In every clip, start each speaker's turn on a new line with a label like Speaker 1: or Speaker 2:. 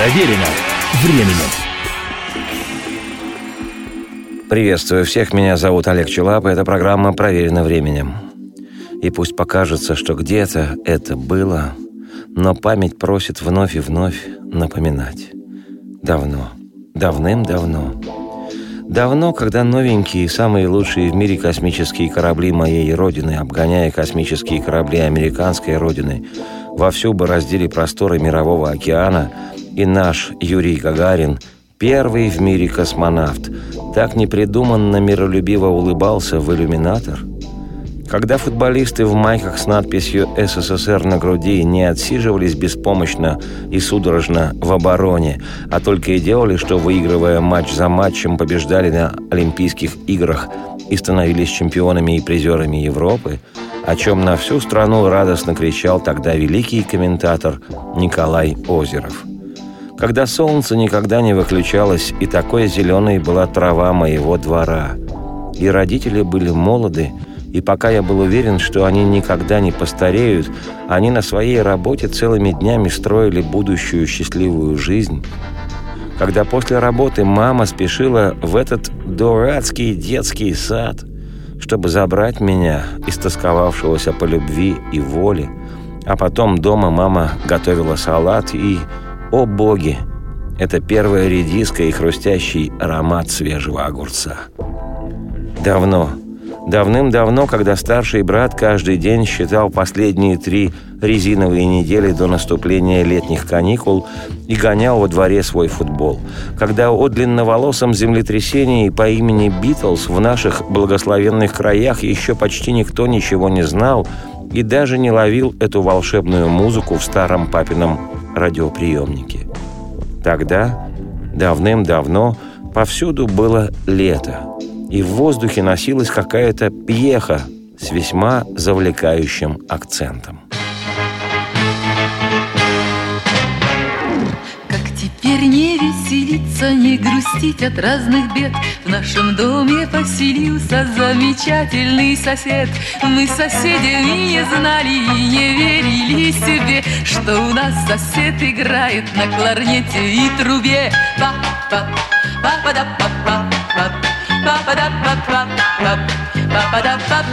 Speaker 1: Проверено временем.
Speaker 2: Приветствую всех, меня зовут Олег Челап, и эта программа «Проверено временем». И пусть покажется, что где-то это было, но память просит вновь и вновь напоминать. Давно, давным-давно. Давно, когда новенькие, самые лучшие в мире космические корабли моей родины, обгоняя космические корабли американской родины, вовсю бороздили просторы мирового океана, и наш Юрий Гагарин, первый в мире космонавт, так непридуманно миролюбиво улыбался в иллюминатор – когда футболисты в майках с надписью «СССР» на груди не отсиживались беспомощно и судорожно в обороне, а только и делали, что, выигрывая матч за матчем, побеждали на Олимпийских играх и становились чемпионами и призерами Европы, о чем на всю страну радостно кричал тогда великий комментатор Николай Озеров. Когда солнце никогда не выключалось, и такой зеленой была трава моего двора, и родители были молоды, и пока я был уверен, что они никогда не постареют, они на своей работе целыми днями строили будущую счастливую жизнь. Когда после работы мама спешила в этот дурацкий детский сад, чтобы забрать меня, истосковавшегося по любви и воле, а потом дома мама готовила салат и, о боги, это первая редиска и хрустящий аромат свежего огурца. Давно, Давным-давно, когда старший брат каждый день считал последние три резиновые недели до наступления летних каникул и гонял во дворе свой футбол. Когда о длинноволосом землетрясении по имени Битлз в наших благословенных краях еще почти никто ничего не знал и даже не ловил эту волшебную музыку в старом папином радиоприемнике. Тогда, давным-давно, повсюду было лето – и в воздухе носилась какая-то пьеха с весьма завлекающим акцентом.
Speaker 3: Теперь не веселиться, не грустить от разных бед. В нашем доме поселился замечательный сосед. Мы соседями не знали и не верили себе Что у нас сосед играет на кларнете и трубе. Па-па, па-па-да-па-па-па ba ba da ba ba ba ba ba da ba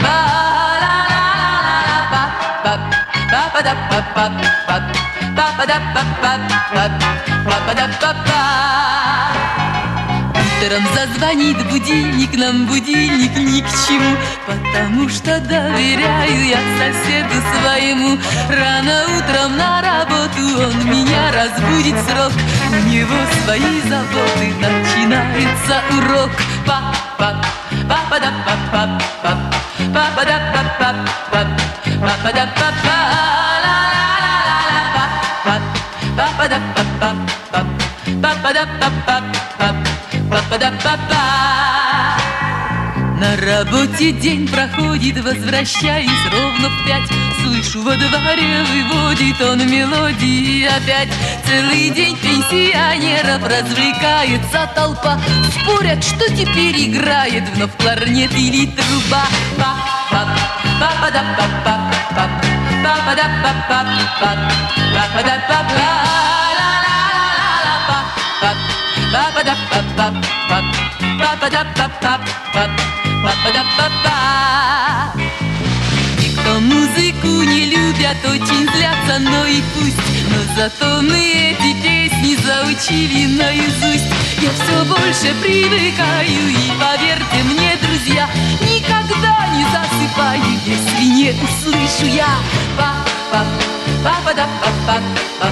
Speaker 3: Утром зазвонит будильник, нам будильник ни к чему Потому что доверяю я соседу своему. Рано утром на работу он меня разбудит срок. У него свои заботы, начинается урок. Pa pa pa da pa pa На работе день проходит, возвращаюсь ровно в пять. Слышу во дворе, выводит он мелодии опять. Целый день пенсионеров развлекается толпа. Спорят, что теперь играет вновь кларнет или труба. Папа да папа папа папа да папа папа папа да папа ла ла ла ла папа да папа папа папа да папа и кто музыку не любят, очень злятся, но и пусть. Но зато мы эти песни заучили наизусть. Я все больше привыкаю и поверьте мне, друзья Никогда не засыпаю, если не услышу я. Папа, папа да папа, папа,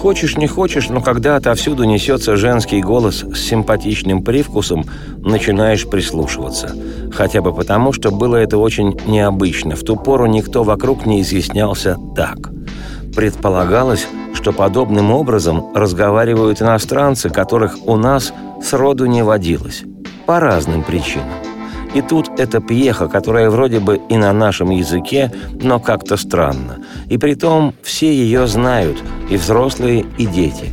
Speaker 2: Хочешь, не хочешь, но когда отовсюду несется женский голос с симпатичным привкусом, начинаешь прислушиваться. Хотя бы потому, что было это очень необычно. В ту пору никто вокруг не изъяснялся так. Предполагалось, что подобным образом разговаривают иностранцы, которых у нас сроду не водилось. По разным причинам. И тут эта пьеха, которая вроде бы и на нашем языке, но как-то странно. И при том все ее знают, и взрослые, и дети.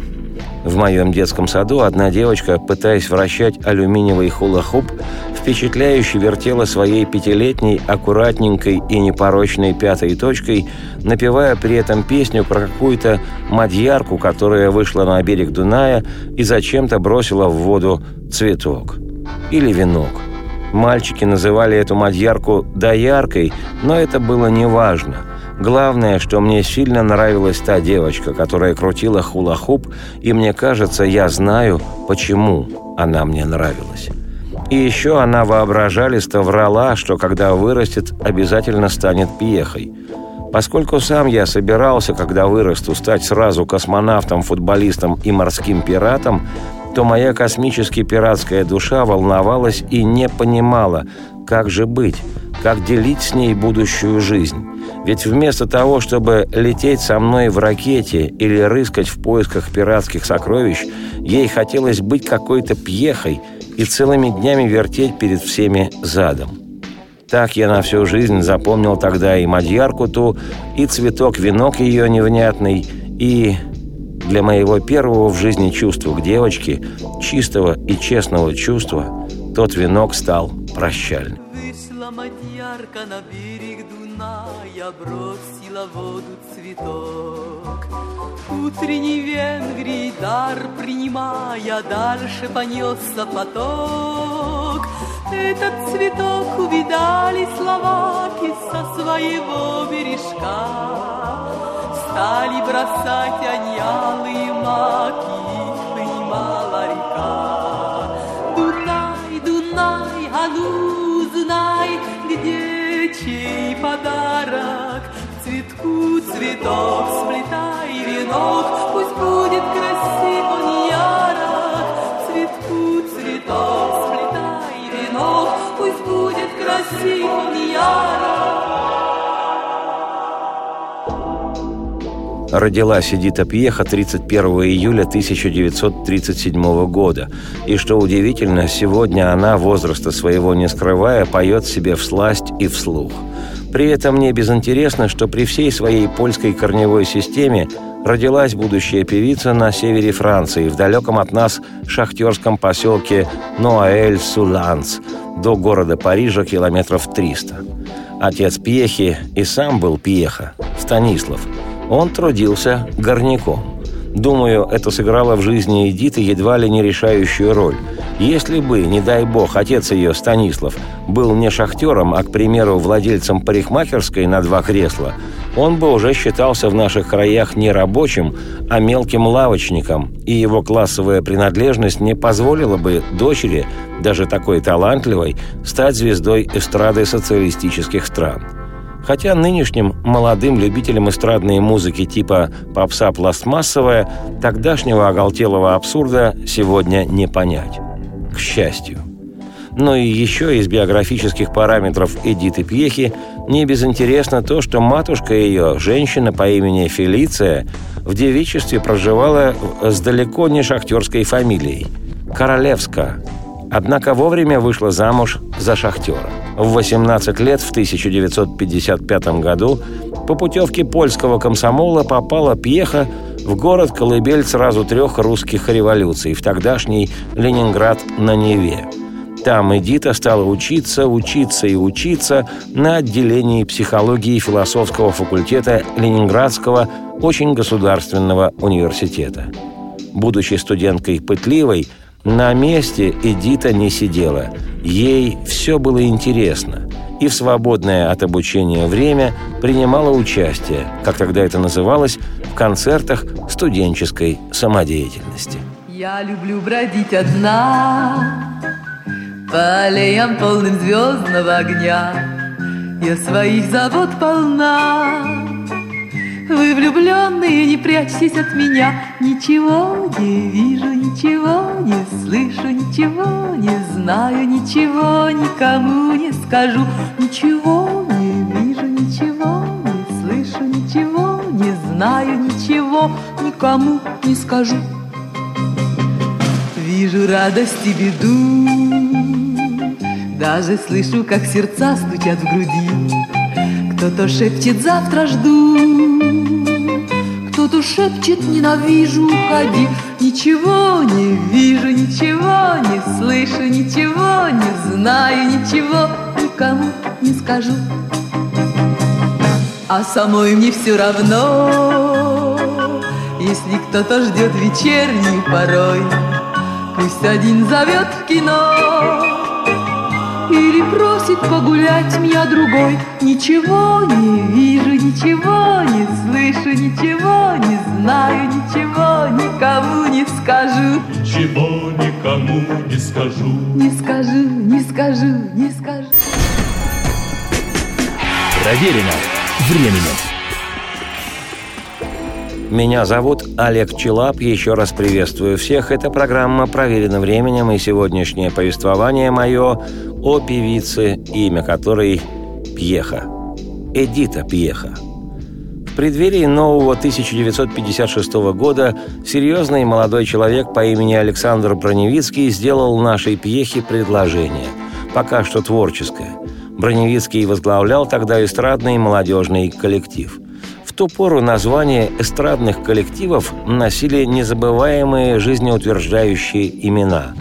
Speaker 2: В моем детском саду одна девочка, пытаясь вращать алюминиевый хула-хуп, впечатляюще вертела своей пятилетней, аккуратненькой и непорочной пятой точкой, напевая при этом песню про какую-то мадьярку, которая вышла на берег Дуная и зачем-то бросила в воду цветок. Или венок. Мальчики называли эту мадьярку «дояркой», но это было неважно – Главное, что мне сильно нравилась та девочка, которая крутила хула-хуп, и мне кажется, я знаю, почему она мне нравилась. И еще она воображалисто врала, что когда вырастет, обязательно станет пьехой. Поскольку сам я собирался, когда вырасту, стать сразу космонавтом, футболистом и морским пиратом, то моя космически пиратская душа волновалась и не понимала, как же быть, как делить с ней будущую жизнь. Ведь вместо того, чтобы лететь со мной в ракете или рыскать в поисках пиратских сокровищ, ей хотелось быть какой-то пьехой и целыми днями вертеть перед всеми задом. Так я на всю жизнь запомнил тогда и мадьярку ту, и цветок-венок ее невнятный, и для моего первого в жизни чувства к девочке, чистого и честного чувства, тот венок стал прощальным. Вышла мадьярка на берег Дуная, бросила воду цветок. Утренний Венгрий дар принимая, дальше понесся поток. Этот цветок увидали словаки со своего бережка. Стали бросать они алые маки, принимала река. Дунай, Дунай, а ну знай, где чей подарок. Цветку цветок сплетай венок, пусть будет красив он ярок. Цветку цветок сплетай венок, пусть будет красив он ярок. Родилась Эдита Пьеха 31 июля 1937 года. И что удивительно, сегодня она, возраста своего не скрывая, поет себе в сласть и вслух. При этом мне безинтересно, что при всей своей польской корневой системе родилась будущая певица на севере Франции, в далеком от нас шахтерском поселке Ноаэль-Суланс, до города Парижа километров 300. Отец Пьехи и сам был Пьеха, Станислав – он трудился горняком. Думаю, это сыграло в жизни Эдиты едва ли не решающую роль. Если бы, не дай бог, отец ее, Станислав, был не шахтером, а, к примеру, владельцем парикмахерской на два кресла, он бы уже считался в наших краях не рабочим, а мелким лавочником, и его классовая принадлежность не позволила бы дочери, даже такой талантливой, стать звездой эстрады социалистических стран. Хотя нынешним молодым любителям эстрадной музыки типа попса пластмассовая тогдашнего оголтелого абсурда сегодня не понять. К счастью. Но и еще из биографических параметров Эдиты Пьехи не безинтересно то, что матушка ее, женщина по имени Фелиция, в девичестве проживала с далеко не шахтерской фамилией – Королевска, однако вовремя вышла замуж за шахтера. В 18 лет в 1955 году по путевке польского комсомола попала Пьеха в город колыбель сразу трех русских революций в тогдашний Ленинград на Неве. Там Эдита стала учиться, учиться и учиться на отделении психологии философского факультета Ленинградского очень государственного университета. Будучи студенткой пытливой, на месте Эдита не сидела. Ей все было интересно. И в свободное от обучения время принимала участие, как тогда это называлось, в концертах студенческой самодеятельности.
Speaker 3: Я люблю бродить одна По аллеям полным звездного огня Я своих забот полна вы влюбленные, не прячьтесь от меня Ничего не вижу, ничего не слышу Ничего не знаю, ничего никому не скажу Ничего не вижу, ничего не слышу Ничего не знаю ничего, никому не скажу. Вижу радость и беду, даже слышу, как сердца стучат в груди. Кто-то шепчет «завтра жду», кто-то шепчет «ненавижу, уходи». Ничего не вижу, ничего не слышу, ничего не знаю, ничего никому не скажу. А самой мне все равно, если кто-то ждет вечернюю порой, пусть один зовет в кино или просит погулять меня другой. Ничего не вижу, ничего не слышу, ничего не знаю, ничего никому не скажу.
Speaker 4: Ничего никому не скажу.
Speaker 3: Не скажу, не скажу, не скажу.
Speaker 1: Проверено временем.
Speaker 2: Меня зовут Олег Челап. Еще раз приветствую всех. Это программа «Проверено временем» и сегодняшнее повествование мое о певице, имя которой Пьеха. Эдита Пьеха. В преддверии нового 1956 года серьезный молодой человек по имени Александр Броневицкий сделал нашей Пьехе предложение, пока что творческое – Броневицкий возглавлял тогда эстрадный молодежный коллектив. В ту пору названия эстрадных коллективов носили незабываемые жизнеутверждающие имена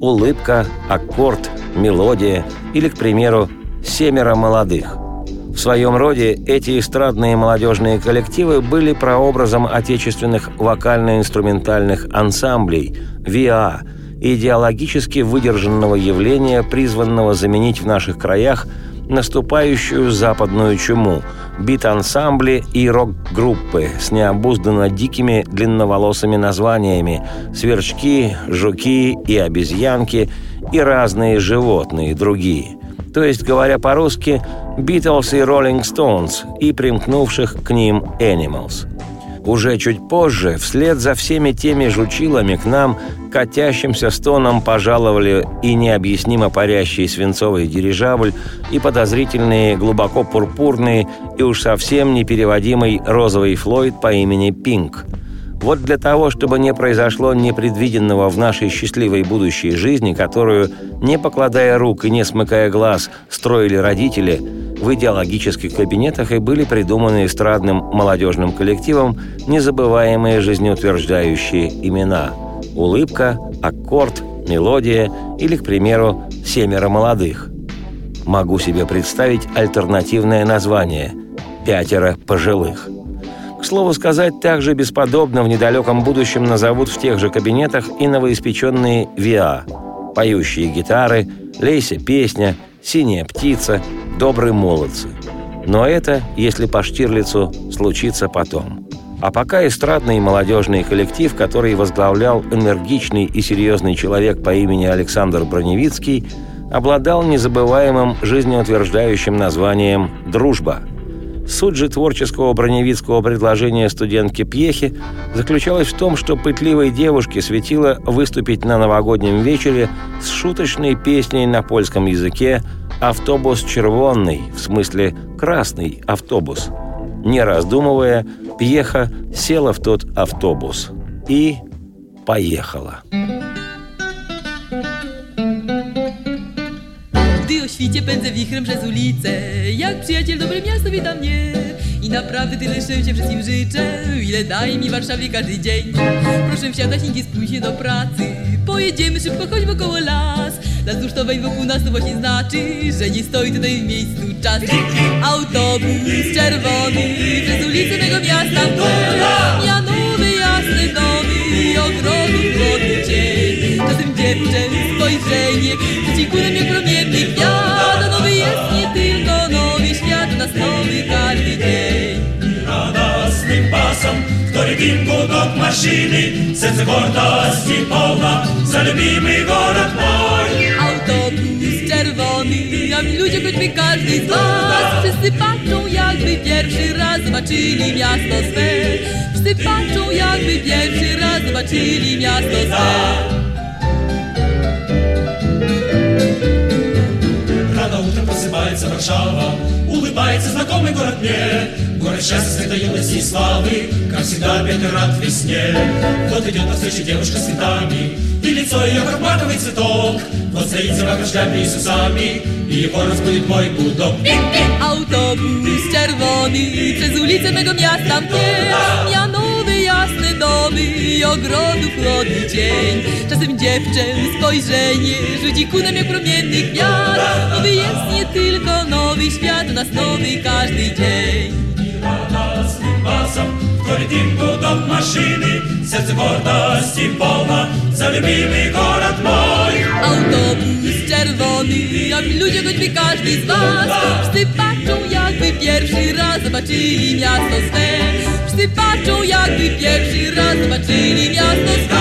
Speaker 2: «Улыбка», «Аккорд», «Мелодия» или, к примеру, «Семеро молодых». В своем роде эти эстрадные молодежные коллективы были прообразом отечественных вокально-инструментальных ансамблей «ВИА», идеологически выдержанного явления, призванного заменить в наших краях наступающую западную чуму, бит-ансамбли и рок-группы с необузданно дикими длинноволосыми названиями «Сверчки», «Жуки» и «Обезьянки» и разные животные другие. То есть, говоря по-русски, «Битлз» и «Роллинг Стоунс» и примкнувших к ним «Animals». Уже чуть позже, вслед за всеми теми жучилами к нам, катящимся стоном пожаловали и необъяснимо парящий свинцовый дирижабль, и подозрительные, глубоко пурпурные и уж совсем непереводимый розовый Флойд по имени Пинк – вот для того, чтобы не произошло непредвиденного в нашей счастливой будущей жизни, которую, не покладая рук и не смыкая глаз, строили родители, в идеологических кабинетах и были придуманы эстрадным молодежным коллективом незабываемые жизнеутверждающие имена «Улыбка», «Аккорд», «Мелодия» или, к примеру, «Семеро молодых». Могу себе представить альтернативное название «Пятеро пожилых». К слову сказать, также бесподобно в недалеком будущем назовут в тех же кабинетах и новоиспеченные ВИА. Поющие гитары, лейся песня, синяя птица, добрые молодцы. Но это, если по Штирлицу, случится потом. А пока эстрадный молодежный коллектив, который возглавлял энергичный и серьезный человек по имени Александр Броневицкий, обладал незабываемым жизнеутверждающим названием «Дружба». Суть же творческого броневицкого предложения студентки Пьехи заключалась в том, что пытливой девушке светило выступить на новогоднем вечере с шуточной песней на польском языке «Автобус червонный», в смысле «красный автобус». Не раздумывая, Пьеха села в тот автобус и поехала.
Speaker 3: Świcie pędzę wichrem przez ulicę. Jak przyjaciel dobre miasto wita mnie. I naprawdę tyle szczęścia wszystkim życzę. Ile daje mi Warszawie każdy dzień. Proszę wsiadać, nikt spóźnie do pracy. Pojedziemy szybko, choć wokoło las. Las dusztowej wokół nas to właśnie znaczy Że nie stoi tutaj w miejscu czas. Autobus czerwony Przez ulicę mego miasta. Ja nowe jasne domy Ogrodów wodny cień Czasem dziewczę spojrzenie Przecikulem jak promienny kwiat Nowy jest nie tylko nowy świat nas nowy każdy dzień
Speaker 4: Radosnym pasem, który dym gudok maszyny Serce гордости полно, za любимый город мой
Speaker 3: Autobus czerwony, a mi ludzie choćby każdy z was Wszyscy patrzą jakby pierwszy raz zobaczyli miasto swe Wszyscy patrzą jakby pierwszy raz zobaczyli miasto swe
Speaker 4: Просыпается Варшава, улыбается знакомый город мне. Город счастья, света, юности и славы, как всегда, Петр рад весне. Вот идет навстречу девушка с цветами, и лицо ее, как матовый цветок. Вот стоит собака шляпе и с усами, и его разбудит мой гудок.
Speaker 3: Autobus czerwony przez ulicę mego miasta mnie Ja nowy, jasny, nowy i ogrodów chłodny dzień Czasem dziewczę spojrzenie rzuci ku nam jak promienny gwiazd Nowy jest nie tylko nowy świat, u nas nowy każdy dzień
Speaker 4: радостным басом, кто летим гудок машины, сердце гордости полно, за любимый город мой.
Speaker 3: Autobus czerwony, a ludzie choćby każdy z was Wszyscy patrzą jakby pierwszy raz zobaczyli miasto swe Wszyscy patrzą jakby pierwszy raz zobaczyli miasto swe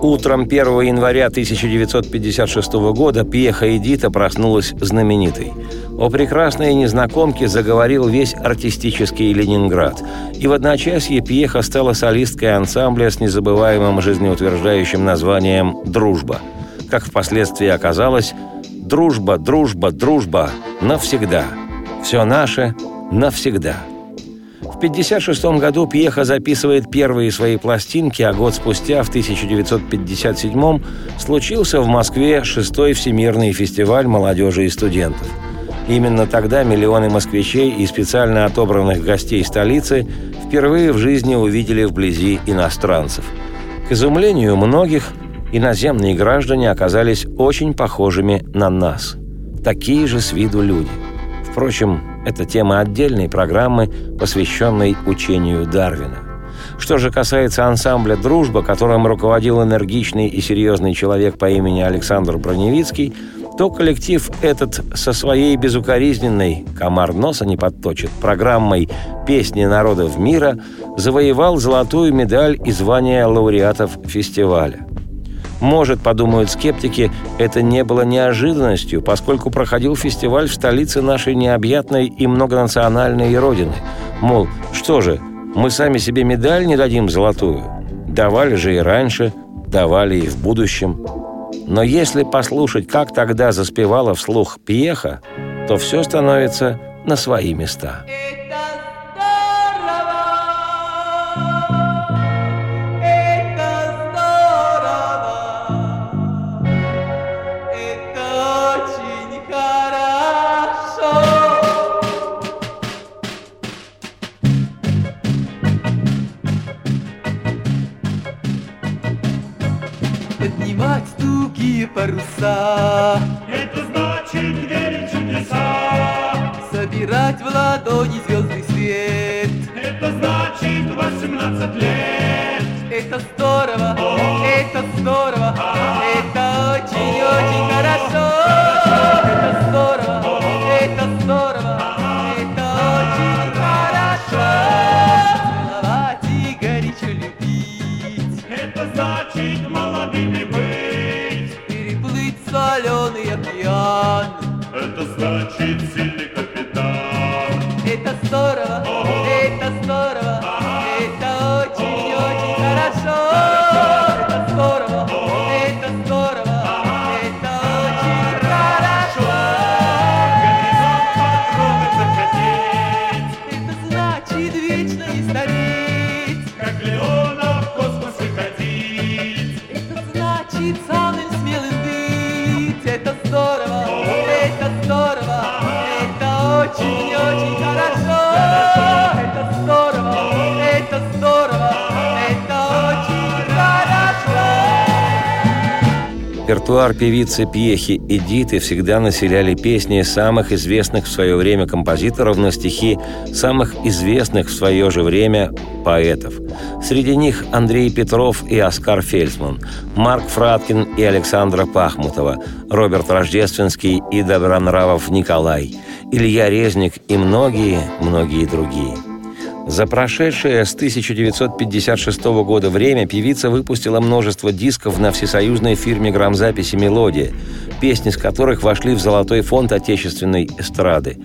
Speaker 2: Утром 1 января 1956 года пьеха Эдита проснулась знаменитой. О прекрасной незнакомке заговорил весь артистический Ленинград. И в одночасье пьеха стала солисткой ансамбля с незабываемым жизнеутверждающим названием «Дружба». Как впоследствии оказалось, дружба, дружба, дружба навсегда. Все наше навсегда. В 1956 году Пьеха записывает первые свои пластинки, а год спустя, в 1957 случился в Москве шестой Всемирный фестиваль молодежи и студентов. Именно тогда миллионы москвичей и специально отобранных гостей столицы впервые в жизни увидели вблизи иностранцев. К изумлению многих, иноземные граждане оказались очень похожими на нас. Такие же с виду люди. Впрочем, это тема отдельной программы, посвященной учению Дарвина. Что же касается ансамбля «Дружба», которым руководил энергичный и серьезный человек по имени Александр Броневицкий, то коллектив этот со своей безукоризненной «Комар носа не подточит» программой «Песни народов мира» завоевал золотую медаль и звание лауреатов фестиваля. Может, подумают скептики, это не было неожиданностью, поскольку проходил фестиваль в столице нашей необъятной и многонациональной родины. Мол, что же, мы сами себе медаль не дадим золотую? Давали же и раньше, давали и в будущем. Но если послушать, как тогда заспевала вслух Пьеха, то все становится на свои места.
Speaker 5: Поднимать тугие паруса
Speaker 4: Это значит верить в чудеса.
Speaker 5: Собирать в ладони звездный свет
Speaker 4: Это значит 18 лет.
Speaker 5: Это здорово, это здорово Это очень-очень
Speaker 4: капитан.
Speaker 5: Это здорово, это
Speaker 2: Репертуар певицы Пьехи Эдиты всегда населяли песни самых известных в свое время композиторов на стихи самых известных в свое же время поэтов. Среди них Андрей Петров и Оскар Фельдсман, Марк Фраткин и Александра Пахмутова, Роберт Рождественский и Добронравов Николай, Илья Резник и многие-многие другие. За прошедшее с 1956 года время певица выпустила множество дисков на всесоюзной фирме грамзаписи «Мелодия». Песни с которых вошли в золотой фонд отечественной эстрады.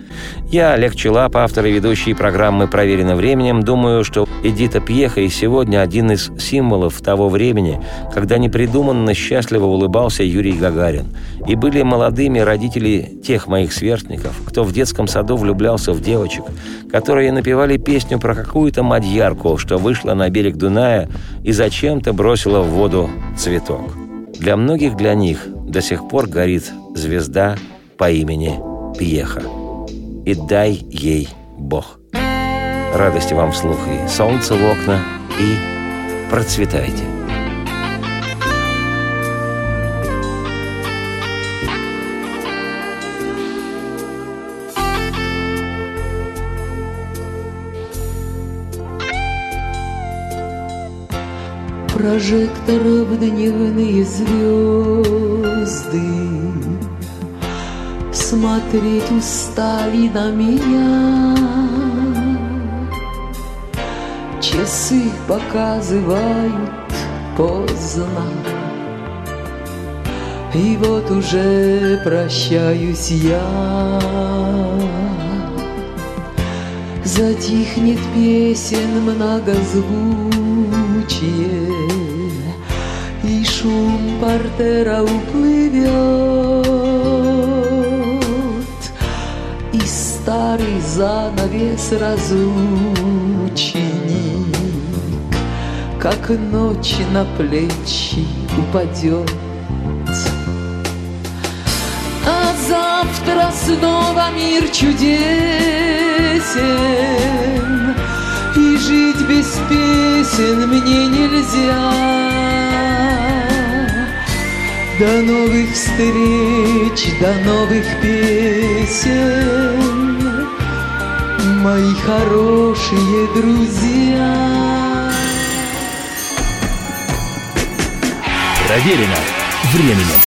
Speaker 2: Я, Олег Челап, автор и ведущий программы «Проверено временем», думаю, что Эдита Пьеха и сегодня один из символов того времени, когда непридуманно счастливо улыбался Юрий Гагарин. И были молодыми родители тех моих сверстников, кто в детском саду влюблялся в девочек, которые напевали песню про какую-то мадьярку, что вышла на берег Дуная и зачем-то бросила в воду цветок. Для многих для них до сих пор горит звезда по имени Пьеха. И дай ей Бог. Радости вам вслух и солнце в окна, и процветайте.
Speaker 3: Прожекторов дневные звезды. Смотреть устали на меня. Часы показывают поздно. И вот уже прощаюсь я. Затихнет песен многозвучие шум портера уплывет И старый занавес разлучник Как ночь на плечи упадет. А завтра снова мир чудесен И жить без песен мне нельзя До новых встреч, до новых песен Мои хорошие друзья
Speaker 1: Проверено временем.